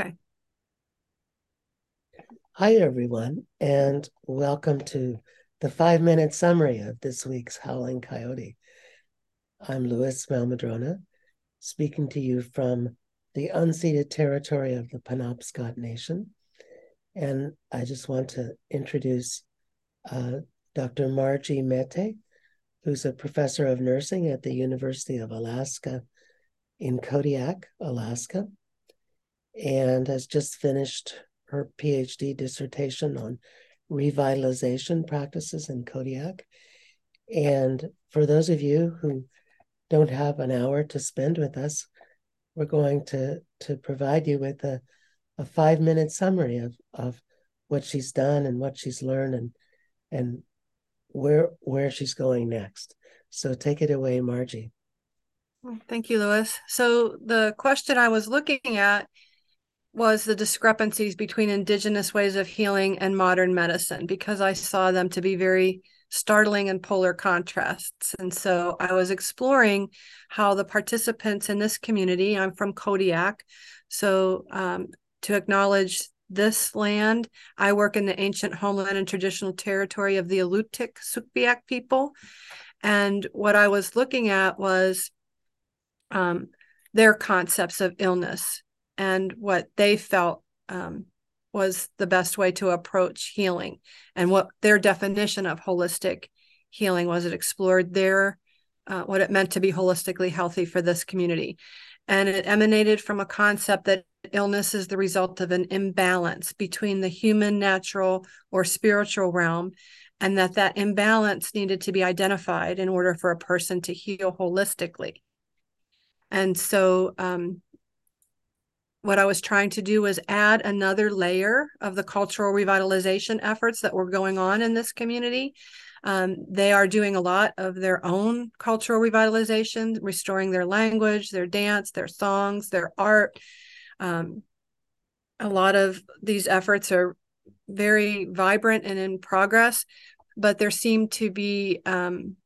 Okay. Hi, everyone, and welcome to the five minute summary of this week's Howling Coyote. I'm Lewis Mehl-Madrona, speaking to you from the unceded territory of the Penobscot Nation. And I just want to introduce uh, Dr. Margie Mete, who's a professor of nursing at the University of Alaska in Kodiak, Alaska and has just finished her PhD dissertation on revitalization practices in Kodiak. And for those of you who don't have an hour to spend with us, we're going to, to provide you with a, a five minute summary of, of what she's done and what she's learned and, and where, where she's going next. So take it away, Margie. Thank you, Lewis. So the question I was looking at was the discrepancies between indigenous ways of healing and modern medicine because I saw them to be very startling and polar contrasts. And so I was exploring how the participants in this community, I'm from Kodiak, so um, to acknowledge this land, I work in the ancient homeland and traditional territory of the Alutiiq Sugpiaq people. And what I was looking at was um, their concepts of illness and what they felt um, was the best way to approach healing and what their definition of holistic healing was. It explored their uh, what it meant to be holistically healthy for this community. And it emanated from a concept that illness is the result of an imbalance between the human natural or spiritual realm and that that imbalance needed to be identified in order for a person to heal holistically. And so um, what I was trying to do was add another layer of the cultural revitalization efforts that were going on in this community. Um, they are doing a lot of their own cultural revitalization, restoring their language, their dance, their songs, their art. Um, a lot of these efforts are very vibrant and in progress, but there seemed to be um,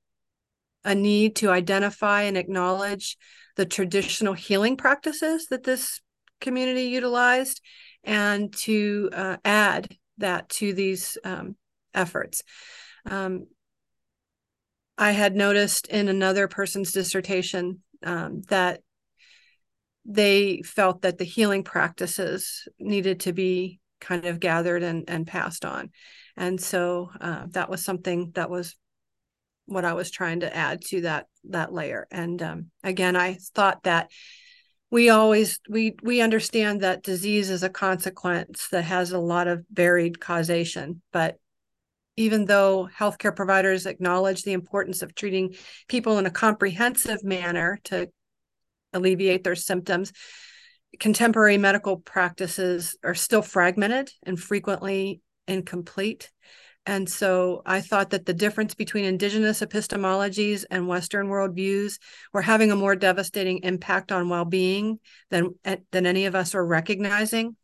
a need to identify and acknowledge the traditional healing practices that this community utilized and to uh, add that to these um, efforts. Um, I had noticed in another person's dissertation um, that they felt that the healing practices needed to be kind of gathered and, and passed on. And so uh, that was something that was what I was trying to add to that that layer. And um, again, I thought that we always we we understand that disease is a consequence that has a lot of varied causation but even though healthcare providers acknowledge the importance of treating people in a comprehensive manner to alleviate their symptoms contemporary medical practices are still fragmented and frequently incomplete and so I thought that the difference between indigenous epistemologies and Western worldviews were having a more devastating impact on well-being than, eh, than any of us were recognizing.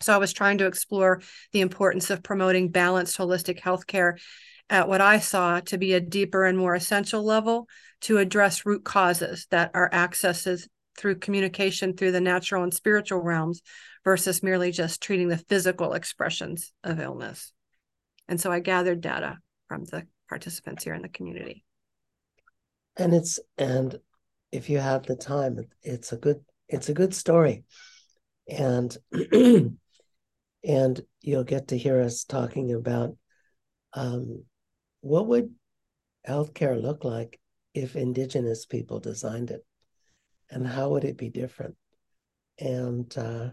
So I was trying to explore the importance of promoting balanced holistic healthcare at what I saw to be a deeper and more essential level to address root causes that are accesses through communication through the natural and spiritual realms versus merely just treating the physical expressions of illness. And so I gathered data from the participants here in the community. And it's and if you have the time, it's a good it's a good story. And and you'll get to hear us talking about um, what would healthcare look like if indigenous people designed it and how would it be different and uh,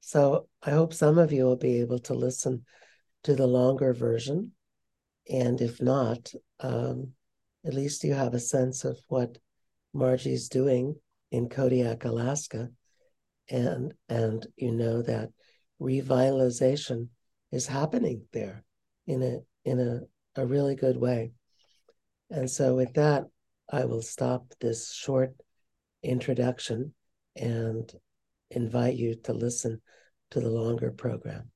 so i hope some of you will be able to listen to the longer version. And if not, um, at least you have a sense of what Margie's doing in Kodiak, Alaska. And, and you know that revitalization is happening there in a, in a, a really good way. And so, with that, I will stop this short introduction and invite you to listen to the longer program.